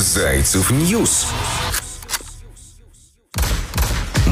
Зайцев News.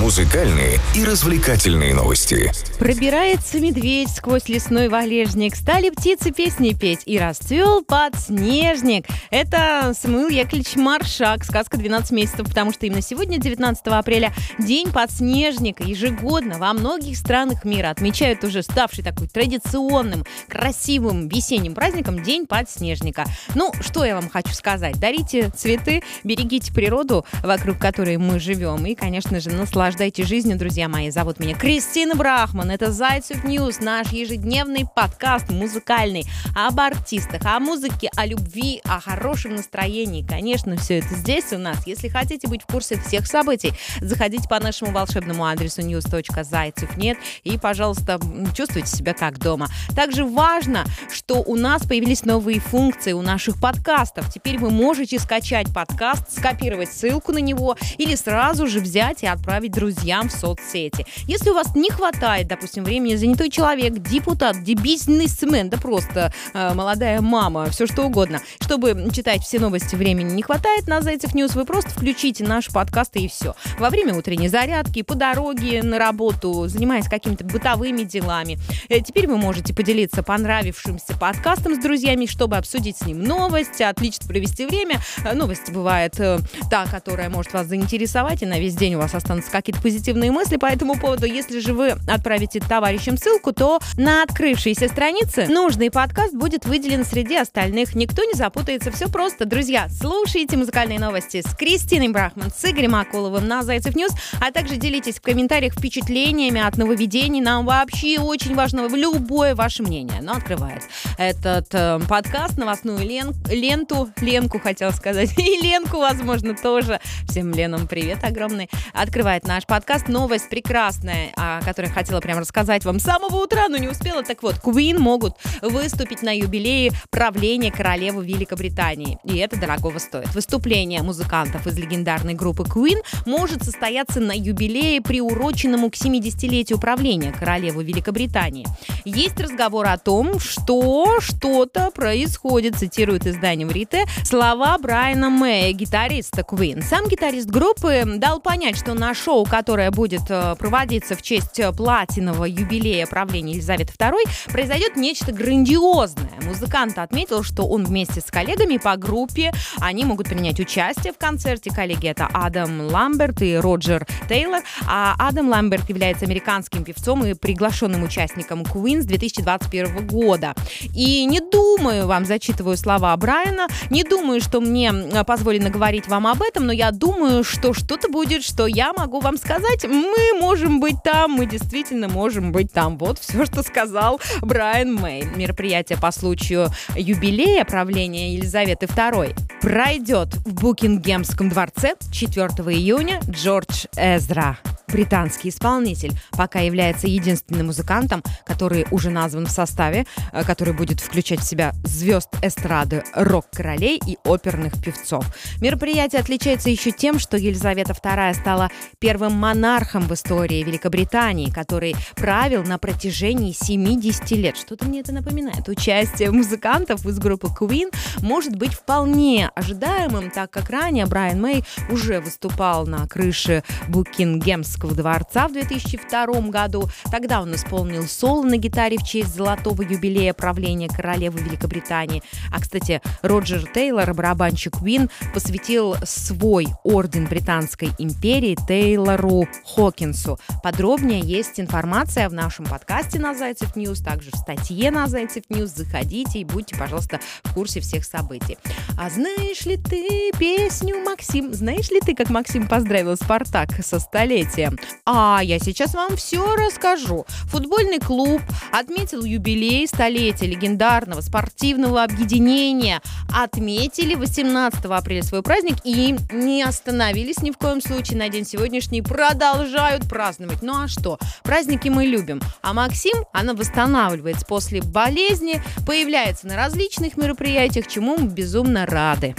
Музыкальные и развлекательные новости. Пробирается медведь сквозь лесной валежник, стали птицы песни петь, и расцвел подснежник. Это Самуил Яковлевич Маршак, сказка «12 месяцев», потому что именно сегодня, 19 апреля, День подснежника. Ежегодно во многих странах мира отмечают уже ставший такой традиционным, красивым весенним праздником День подснежника. Ну, что я вам хочу сказать? Дарите цветы, берегите природу, вокруг которой мы живем, и, конечно же, наслаждайтесь Наслаждайте жизнью, друзья мои. Зовут меня Кристина Брахман. Это Зайцев News, наш ежедневный подкаст музыкальный об артистах, о музыке, о любви, о хорошем настроении. Конечно, все это здесь у нас. Если хотите быть в курсе всех событий, заходите по нашему волшебному адресу news.zaycev.net и, пожалуйста, чувствуйте себя как дома. Также важно, что у нас появились новые функции у наших подкастов. Теперь вы можете скачать подкаст, скопировать ссылку на него или сразу же взять и отправить друзьям в соцсети. Если у вас не хватает, допустим, времени, занятой человек, депутат, бизнесмен, да просто э, молодая мама, все что угодно, чтобы читать все новости, времени не хватает на Зайцев News, вы просто включите наш подкаст и все. Во время утренней зарядки, по дороге на работу, занимаясь какими-то бытовыми делами. Э, теперь вы можете поделиться понравившимся подкастом с друзьями, чтобы обсудить с ним новости, отлично провести время. Э, новость бывает э, та, которая может вас заинтересовать, и на весь день у вас останутся какие-то какие-то позитивные мысли по этому поводу. Если же вы отправите товарищам ссылку, то на открывшейся странице нужный подкаст будет выделен среди остальных. Никто не запутается. Все просто. Друзья, слушайте музыкальные новости с Кристиной Брахман, с Игорем Акуловым на Зайцев News, а также делитесь в комментариях впечатлениями от нововведений. Нам вообще очень важно любое ваше мнение. Но открывает этот э, подкаст, новостную лен, ленту, Ленку хотел сказать, и Ленку, возможно, тоже. Всем Ленам привет огромный. Открывает наш подкаст «Новость прекрасная», о которой хотела прям рассказать вам с самого утра, но не успела. Так вот, Queen могут выступить на юбилее правления королевы Великобритании. И это дорогого стоит. Выступление музыкантов из легендарной группы Queen может состояться на юбилее, приуроченному к 70-летию правления королевы Великобритании. Есть разговор о том, что что-то происходит, цитирует издание Врите, слова Брайана Мэя, гитариста Queen. Сам гитарист группы дал понять, что на шоу, которое будет э, проводиться в честь э, платинового юбилея правления Елизаветы II, произойдет нечто грандиозное. Музыкант отметил, что он вместе с коллегами по группе, они могут принять участие в концерте. Коллеги это Адам Ламберт и Роджер Тейлор. А Адам Ламберт является американским певцом и приглашенным участником Queen с 2021 года. И не думаю, вам зачитываю слова Брайана, не думаю, что мне позволено говорить вам об этом, но я думаю, что что-то будет, что я могу вам сказать, мы можем быть там, мы действительно можем быть там. Вот все, что сказал Брайан Мэй. Мероприятие по случаю юбилея правления Елизаветы II пройдет в Букингемском дворце 4 июня Джордж Эзра британский исполнитель, пока является единственным музыкантом, который уже назван в составе, э, который будет включать в себя звезд эстрады, рок-королей и оперных певцов. Мероприятие отличается еще тем, что Елизавета II стала первым монархом в истории Великобритании, который правил на протяжении 70 лет. Что-то мне это напоминает. Участие музыкантов из группы Queen может быть вполне ожидаемым, так как ранее Брайан Мэй уже выступал на крыше Букингемского Королевского дворца в 2002 году. Тогда он исполнил соло на гитаре в честь золотого юбилея правления королевы Великобритании. А, кстати, Роджер Тейлор, барабанщик Queen, посвятил свой орден Британской империи Тейлору Хокинсу. Подробнее есть информация в нашем подкасте на Зайцев News, также в статье на Зайцев News. Заходите и будьте, пожалуйста, в курсе всех событий. А знаешь ли ты песню Максим? Знаешь ли ты, как Максим поздравил Спартак со столетием? А я сейчас вам все расскажу. Футбольный клуб отметил юбилей столетия легендарного спортивного объединения. Отметили 18 апреля свой праздник и не остановились ни в коем случае на день сегодняшний. Продолжают праздновать. Ну а что? Праздники мы любим. А Максим, она восстанавливается после болезни, появляется на различных мероприятиях, чему мы безумно рады.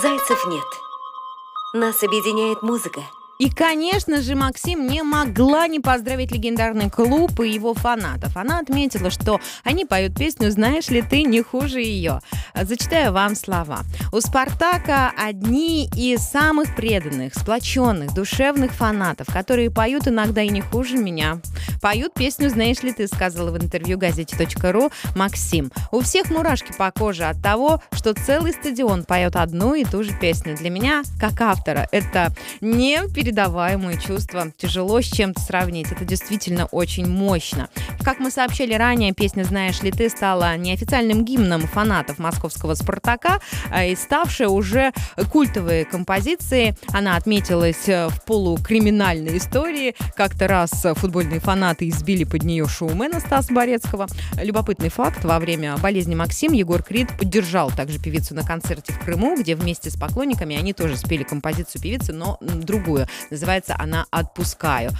Зайцев нет. Нас объединяет музыка – И, конечно же, Максим не могла не поздравить легендарный клуб и его фанатов. Она отметила, что они поют песню «Знаешь ли ты не хуже ее». Зачитаю вам слова. У «Спартака» одни из самых преданных, сплоченных, душевных фанатов, которые поют иногда и не хуже меня. Поют песню «Знаешь ли ты», сказала в интервью газете.ру Максим. У всех мурашки по коже от того, что целый стадион поет одну и ту же песню. Для меня, как автора, это непередаваемые чувства. Тяжело с чем-то сравнить. Это действительно очень мощно. Как мы сообщили ранее, песня «Знаешь ли ты» стала неофициальным гимном фанатов московского «Спартака» а и ставшая уже культовой композицией. Она отметилась в полукриминальной истории. Как-то раз футбольные фанаты избили под нее шоумена Стаса Борецкого. Любопытный факт. Во время болезни Максим Егор Крид поддержал также певицу на концерте в Крыму, где вместе с поклонниками они тоже спели композицию певицы, но другую. Называется она «Отпускаю».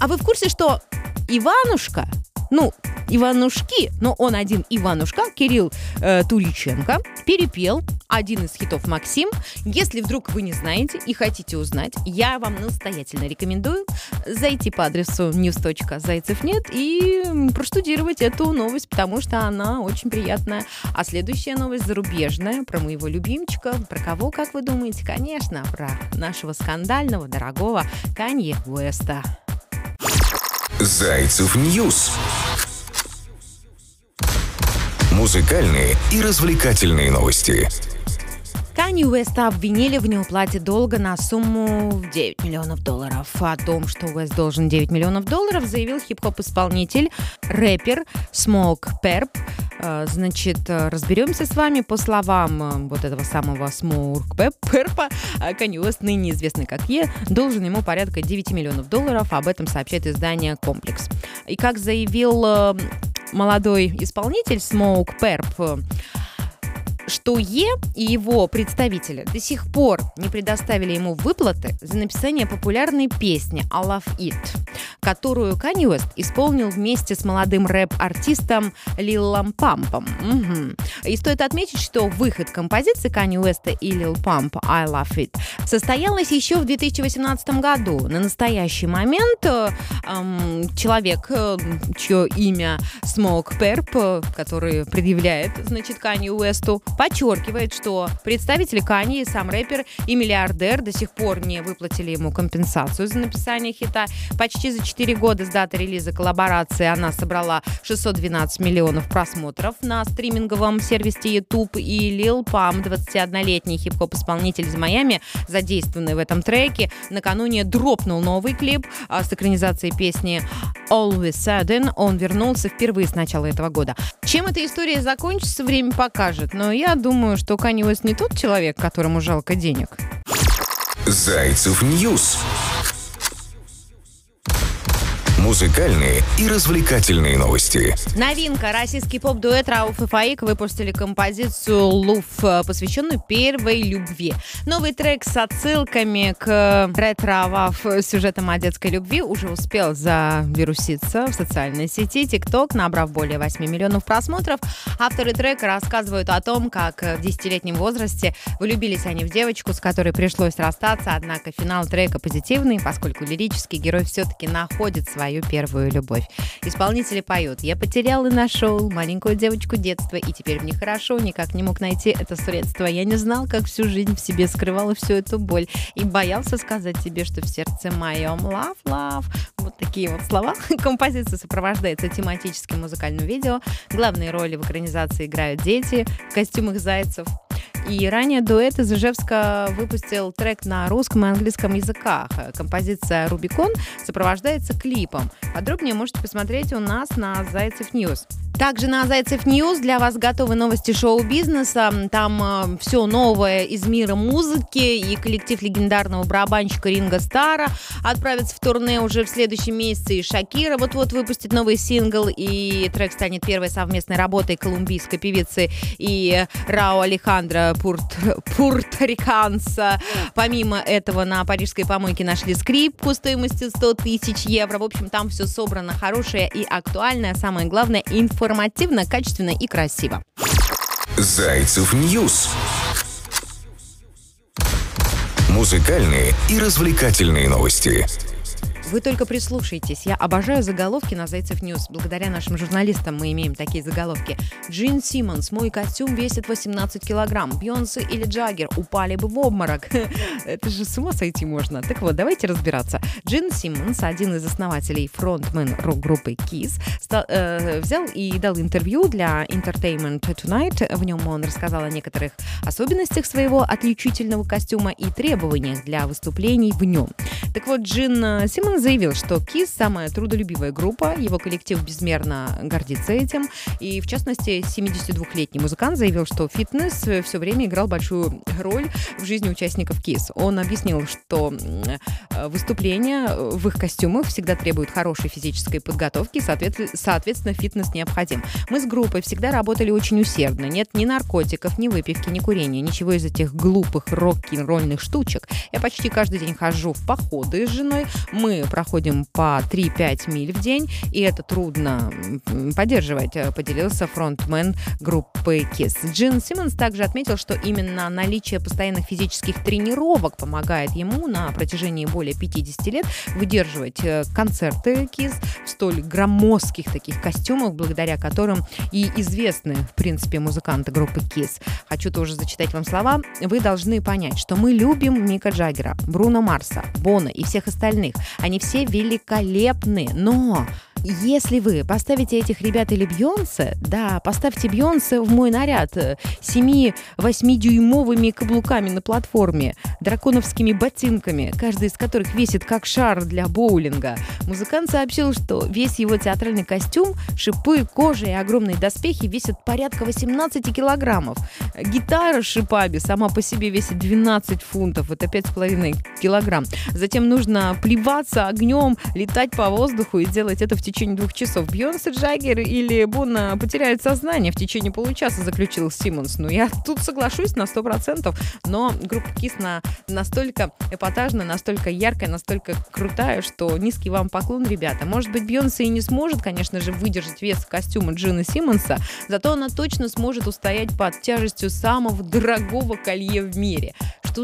А вы в курсе, что Иванушка ну, Иванушки, но он один Иванушка, Кирилл э, Туриченко, перепел один из хитов Максим. Если вдруг вы не знаете и хотите узнать, я вам настоятельно рекомендую зайти по адресу news.зайцев.нет и проштудировать эту новость, потому что она очень приятная. А следующая новость зарубежная, про моего любимчика. Про кого, как вы думаете? Конечно, про нашего скандального, дорогого Канье Уэста. Зайцев News. Музыкальные и развлекательные новости. Канье Уэста обвинили в неуплате долга на сумму в 9 миллионов долларов. О том, что Уэст должен 9 миллионов долларов, заявил хип-хоп-исполнитель, рэпер Smokepurpp. Э, значит, разберемся с вами по словам э, вот этого самого Smokepurpp а. Канье Уэст, ныне известный как Е, должен ему порядка 9 миллионов долларов. Об этом сообщает издание «Комплекс». И как заявил э, молодой исполнитель Smoke Perp, что Е и его представители до сих пор не предоставили ему выплаты за написание популярной песни «I Love It», которую Kanye West исполнил вместе с молодым рэп-артистом Лилом Пампом. Угу. И стоит отметить, что выход композиции Kanye West и Lil Pump «I Love It» состоялась еще в 2018 году. На настоящий момент эм, человек, э, чье имя Smoke Perp, который предъявляет, значит, Kanye Westу, подчеркивает, что представители Кани, сам рэпер и миллиардер до сих пор не выплатили ему компенсацию за написание хита. Почти за 4 года с даты релиза коллаборации она собрала 612 миллионов просмотров на стриминговом сервисе YouTube. И Лил Пам, 21-летний хип-хоп-исполнитель из Майами, задействованный в этом треке, накануне дропнул новый клип а, с экранизацией песни Always Sudden. Он вернулся впервые с начала этого года. Чем эта история закончится, время покажет. Но я думаю, что Канье не тот человек, которому жалко денег. Зайцев News музыкальные и развлекательные новости. Новинка. Российский поп-дуэт Рауф и Фаик выпустили композицию «Love», посвященную первой любви. Новый трек с отсылками к ретро-вав сюжетам о детской любви уже успел завируситься в социальной сети TikTok, набрав более 8 миллионов просмотров. Авторы трека рассказывают о том, как в десятилетнем возрасте влюбились они в девочку, с которой пришлось расстаться, однако финал трека позитивный, поскольку лирический герой все-таки находит свою свою первую любовь. Исполнители поют «Я потерял и нашел маленькую девочку детства, и теперь мне хорошо, никак не мог найти это средство. Я не знал, как всю жизнь в себе скрывала всю эту боль и боялся сказать тебе, что в сердце моем love, love». Вот такие вот слова. Композиция сопровождается тематическим музыкальным видео. Главные роли в экранизации играют дети в костюмах зайцев. И ранее дуэт из Ижевска выпустил трек на русском и английском языках. Композиция «Рубикон» сопровождается клипом. Подробнее можете посмотреть у нас на Зайцев News. Также на Зайцев News для вас готовы новости шоу-бизнеса. Там э, все новое из мира музыки. И коллектив легендарного барабанщика Ринго Старра отправится в турне уже в следующем месяце. И Шакира вот-вот выпустит новый сингл. И трек станет первой совместной работой колумбийской певицы и Рау Алехандро Пурт, Пурториканца. Помимо этого на парижской помойке нашли скрипку стоимостью 100 тысяч евро. В общем, там все собрано хорошее и актуальное. Самое главное, информация информативно, качественно и красиво. Зайцев News Музыкальные и развлекательные новости. Вы только прислушайтесь. Я обожаю заголовки на Зайцев News. Благодаря нашим журналистам мы имеем такие заголовки. Джин Симмонс. Мой костюм весит 18 килограмм. Бьонсе или Джаггер упали бы в обморок. Это же с ума сойти можно. Так вот, давайте разбираться. Джин Симмонс, один из основателей фронтмен рок-группы Kiss, стал, э, взял и дал интервью для Entertainment Tonight. В нем он рассказал о некоторых особенностях своего отличительного костюма и требованиях для выступлений в нем. Так вот, Джин э, Заявил, что КИС – самая трудолюбивая группа, его коллектив безмерно гордится этим. И, в частности, 72-летний музыкант заявил, что фитнес все время играл большую роль в жизни участников КИС. Он объяснил, что выступления в их костюмах всегда требуют хорошей физической подготовки, соответственно, фитнес необходим. Мы с группой всегда работали очень усердно. Нет ни наркотиков, ни выпивки, ни курения, ничего из этих глупых рок-н-ролльных штучек. Я почти каждый день хожу в походы с женой. Мы проходим по 3-5 миль в день, и это трудно поддерживать, э, поделился фронтмен группы KISS. Джин Симмонс также отметил, что именно наличие постоянных физических тренировок помогает ему на протяжении более 50 лет выдерживать э, концерты KISS в столь громоздких таких костюмах, благодаря которым и известны, в принципе, музыканты группы KISS. Хочу тоже зачитать вам слова. Вы должны понять, что мы любим Мика Джаггера, Бруно Марса, Бона и всех остальных. Они все великолепны, но если вы поставите этих ребят или Бьонсе, да, поставьте Бьонсе в мой наряд 7-8-дюймовыми каблуками на платформе, драконовскими ботинками, каждый из которых весит как шар для боулинга. Музыкант сообщил, что весь его театральный костюм, шипы, кожа и огромные доспехи весят порядка 18 килограммов. Гитара с шипами сама по себе весит 12 фунтов, это 5,5 килограмм. Затем нужно плеваться огнем, летать по воздуху и делать это в течение двух часов. Бьонсе, Джаггер или Бонна потеряют сознание в течение получаса, заключил Симмонс. Ну, я тут соглашусь на сто процентов, но группа Кис на, настолько эпатажная, настолько яркая, настолько крутая, что низкий вам поклон, ребята. Может быть, Бьонсе и не сможет, конечно же, выдержать вес костюма Джина Симмонса, зато она точно сможет устоять под тяжестью самого дорогого колье в мире.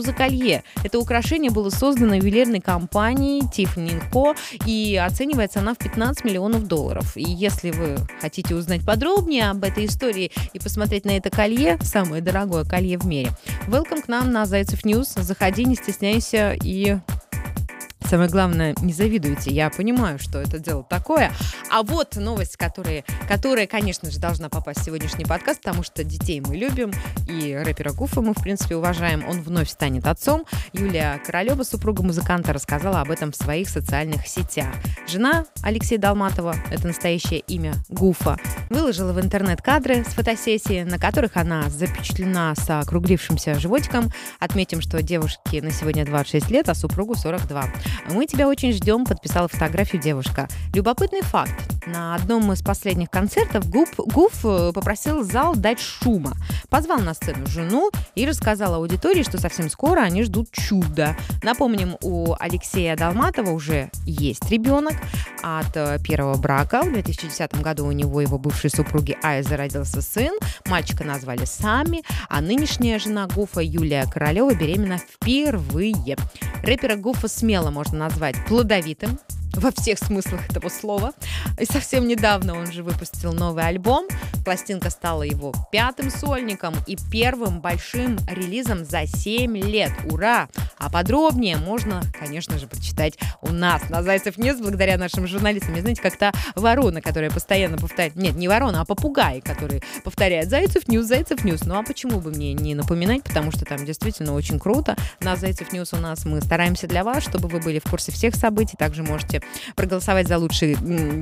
За колье? Это украшение было создано ювелирной компанией Tiffany Co. и оценивается она в 15 миллионов долларов. И если вы хотите узнать подробнее об этой истории и посмотреть на это колье, самое дорогое колье в мире, welcome к нам на Зайцев News. Заходи, не стесняйся и Самое главное, не завидуйте. Я понимаю, что это дело такое. А вот новость, которая, которая, конечно же, должна попасть в сегодняшний подкаст, потому что детей мы любим, и рэпера Гуфа мы, в принципе, уважаем. Он вновь станет отцом. Юлия Королева, супруга музыканта, рассказала об этом в своих социальных сетях. Жена Алексея Долматова, это настоящее имя Гуфа, выложила в интернет кадры с фотосессии, на которых она запечатлена с округлившимся животиком. Отметим, что девушке на сегодня 26 лет, а супругу 42. Мы тебя очень ждем, подписала фотографию девушка. Любопытный факт. На одном из последних концертов Гуф, Гуф э, попросил зал дать шума. Позвал на сцену жену и рассказал аудитории, что совсем скоро они ждут чуда. Напомним, у Алексея Долматова уже есть ребенок от э, первого брака. В 2010 году у него его бывшей супруги Айза родился сын. Мальчика назвали Сами, а нынешняя жена Гуфа Юлия Королева беременна впервые. Рэпера Гуфа смело можно назвать плодовитым, во всех смыслах этого слова. И совсем недавно он же выпустил новый альбом. Пластинка стала его пятым сольником и первым большим релизом за 7 лет. Ура! А подробнее можно, конечно же, прочитать у нас на Зайцев News благодаря нашим журналистам. И знаете, как та ворона, которая постоянно повторяет... Нет, не ворона, а попугай, который повторяет Зайцев News, Зайцев News. Ну а почему бы мне не напоминать, потому что там действительно очень круто. На Зайцев News у нас мы стараемся для вас, чтобы вы были в курсе всех событий. Также можете проголосовать за лучший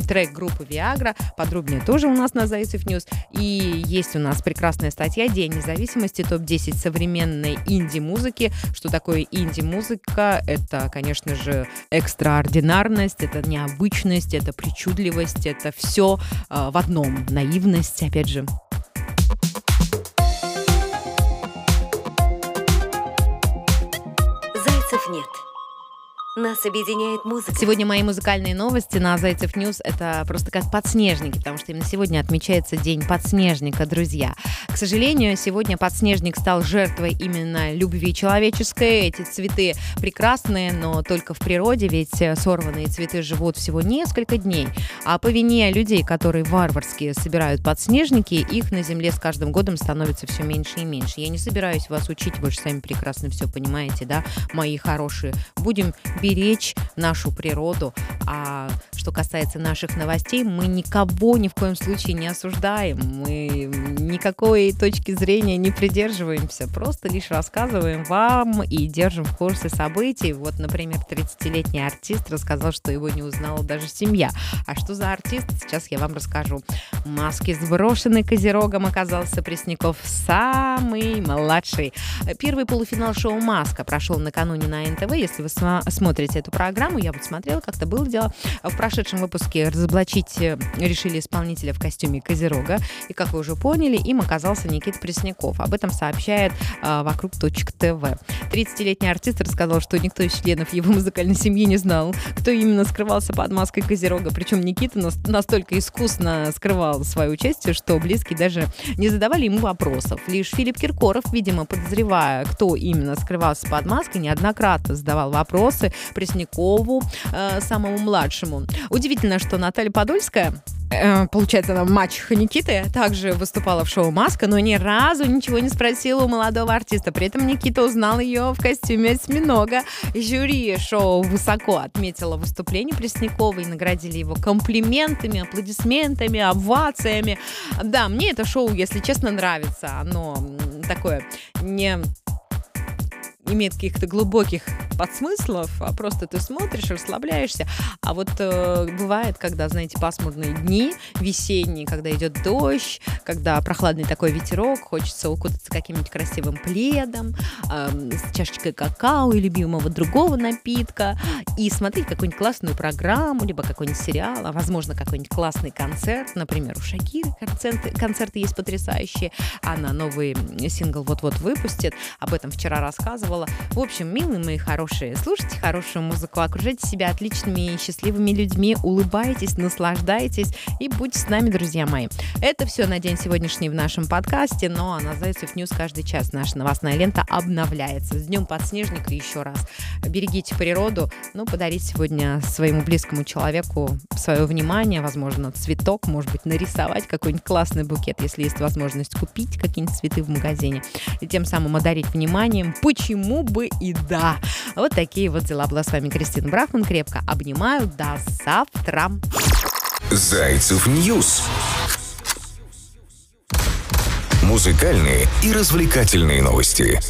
трек группы ВИА Гра. Подробнее тоже у нас на Зайцев News. И есть у нас прекрасная статья «День независимости. Топ-10 современной инди-музыки». Что такое инди-музыка? Это, конечно же, экстраординарность, это необычность, это причудливость, это все э, в одном. Наивность, опять же. Зайцев.нет. Нас объединяет музыка. Сегодня мои музыкальные новости на Зайцев News – это просто как подснежники, потому что именно сегодня отмечается День подснежника, друзья. К сожалению, сегодня подснежник стал жертвой именно любви человеческой. Эти цветы прекрасные, но только в природе, ведь сорванные цветы живут всего несколько дней. А по вине людей, которые варварски собирают подснежники, их на земле с каждым годом становится все меньше и меньше. Я не собираюсь вас учить, вы же сами прекрасно все понимаете, да, мои хорошие. Будем беречь нашу природу. А что касается наших новостей, мы никого ни в коем случае не осуждаем. Мы никакой точки зрения не придерживаемся. Просто лишь рассказываем вам и держим в курсе событий. Вот, например, 30-летний артист рассказал, что его не узнала даже семья. А что за артист, сейчас я вам расскажу. Маски сброшены козерогом оказался Пресняков самый младший. Первый полуфинал шоу «Маска» прошел накануне на НТВ. Если вы смотрите эту программу, я вот смотрела, как-то было дело. В прошедшем выпуске разоблачить э, решили исполнителя в костюме Козерога. И, как вы уже поняли, им оказался Никита Пресняков. Об этом сообщает а, вокруг ТВ. 30-летний артист рассказал, что никто из членов его музыкальной семьи не знал, кто именно скрывался под маской Козерога. Причем Никита настолько искусно скрывал свое участие, что близкие даже не задавали ему вопросов. Лишь Филипп Киркоров, видимо, подозревая, кто именно скрывался под маской, неоднократно задавал вопросы, Преснякову, э, самому младшему. Удивительно, что Наталья Подольская э, получается, она мачеха Никиты, также выступала в шоу «Маска», но ни разу ничего не спросила у молодого артиста. При этом Никита узнал ее в костюме осьминога. Жюри шоу высоко отметило выступление Пресняковой, наградили его комплиментами, аплодисментами, овациями. Да, мне это шоу, если честно, нравится. Оно такое не имеет каких-то глубоких подсмыслов, а просто ты смотришь, расслабляешься. А вот э, бывает, когда, знаете, пасмурные дни, весенние, когда идет дождь, когда прохладный такой ветерок, хочется укутаться каким-нибудь красивым пледом, э, с чашечкой какао и любимого другого напитка, и смотреть какую-нибудь классную программу, либо какой-нибудь сериал, а возможно какой-нибудь классный концерт, например, у Шакиры концерты, концерты есть потрясающие, она новый сингл вот-вот выпустит, об этом вчера рассказывала. В общем, милые мои хорошие. Слушайте хорошую музыку, окружайте себя отличными и счастливыми людьми, улыбайтесь, наслаждайтесь и будьте с нами, друзья мои. Это все на день сегодняшний в нашем подкасте, но на Зайцев News каждый час наша новостная лента обновляется. С Днем Подснежника еще раз. Берегите природу, ну, подарите сегодня своему близкому человеку свое внимание, возможно, цветок, может быть, нарисовать какой-нибудь классный букет, если есть возможность купить какие-нибудь цветы в магазине, и тем самым одарить вниманием, почему бы и да. Вот такие вот дела. Была с вами Кристина Брахман. Крепко обнимаю. До завтра. Зайцев News. Музыкальные и развлекательные новости.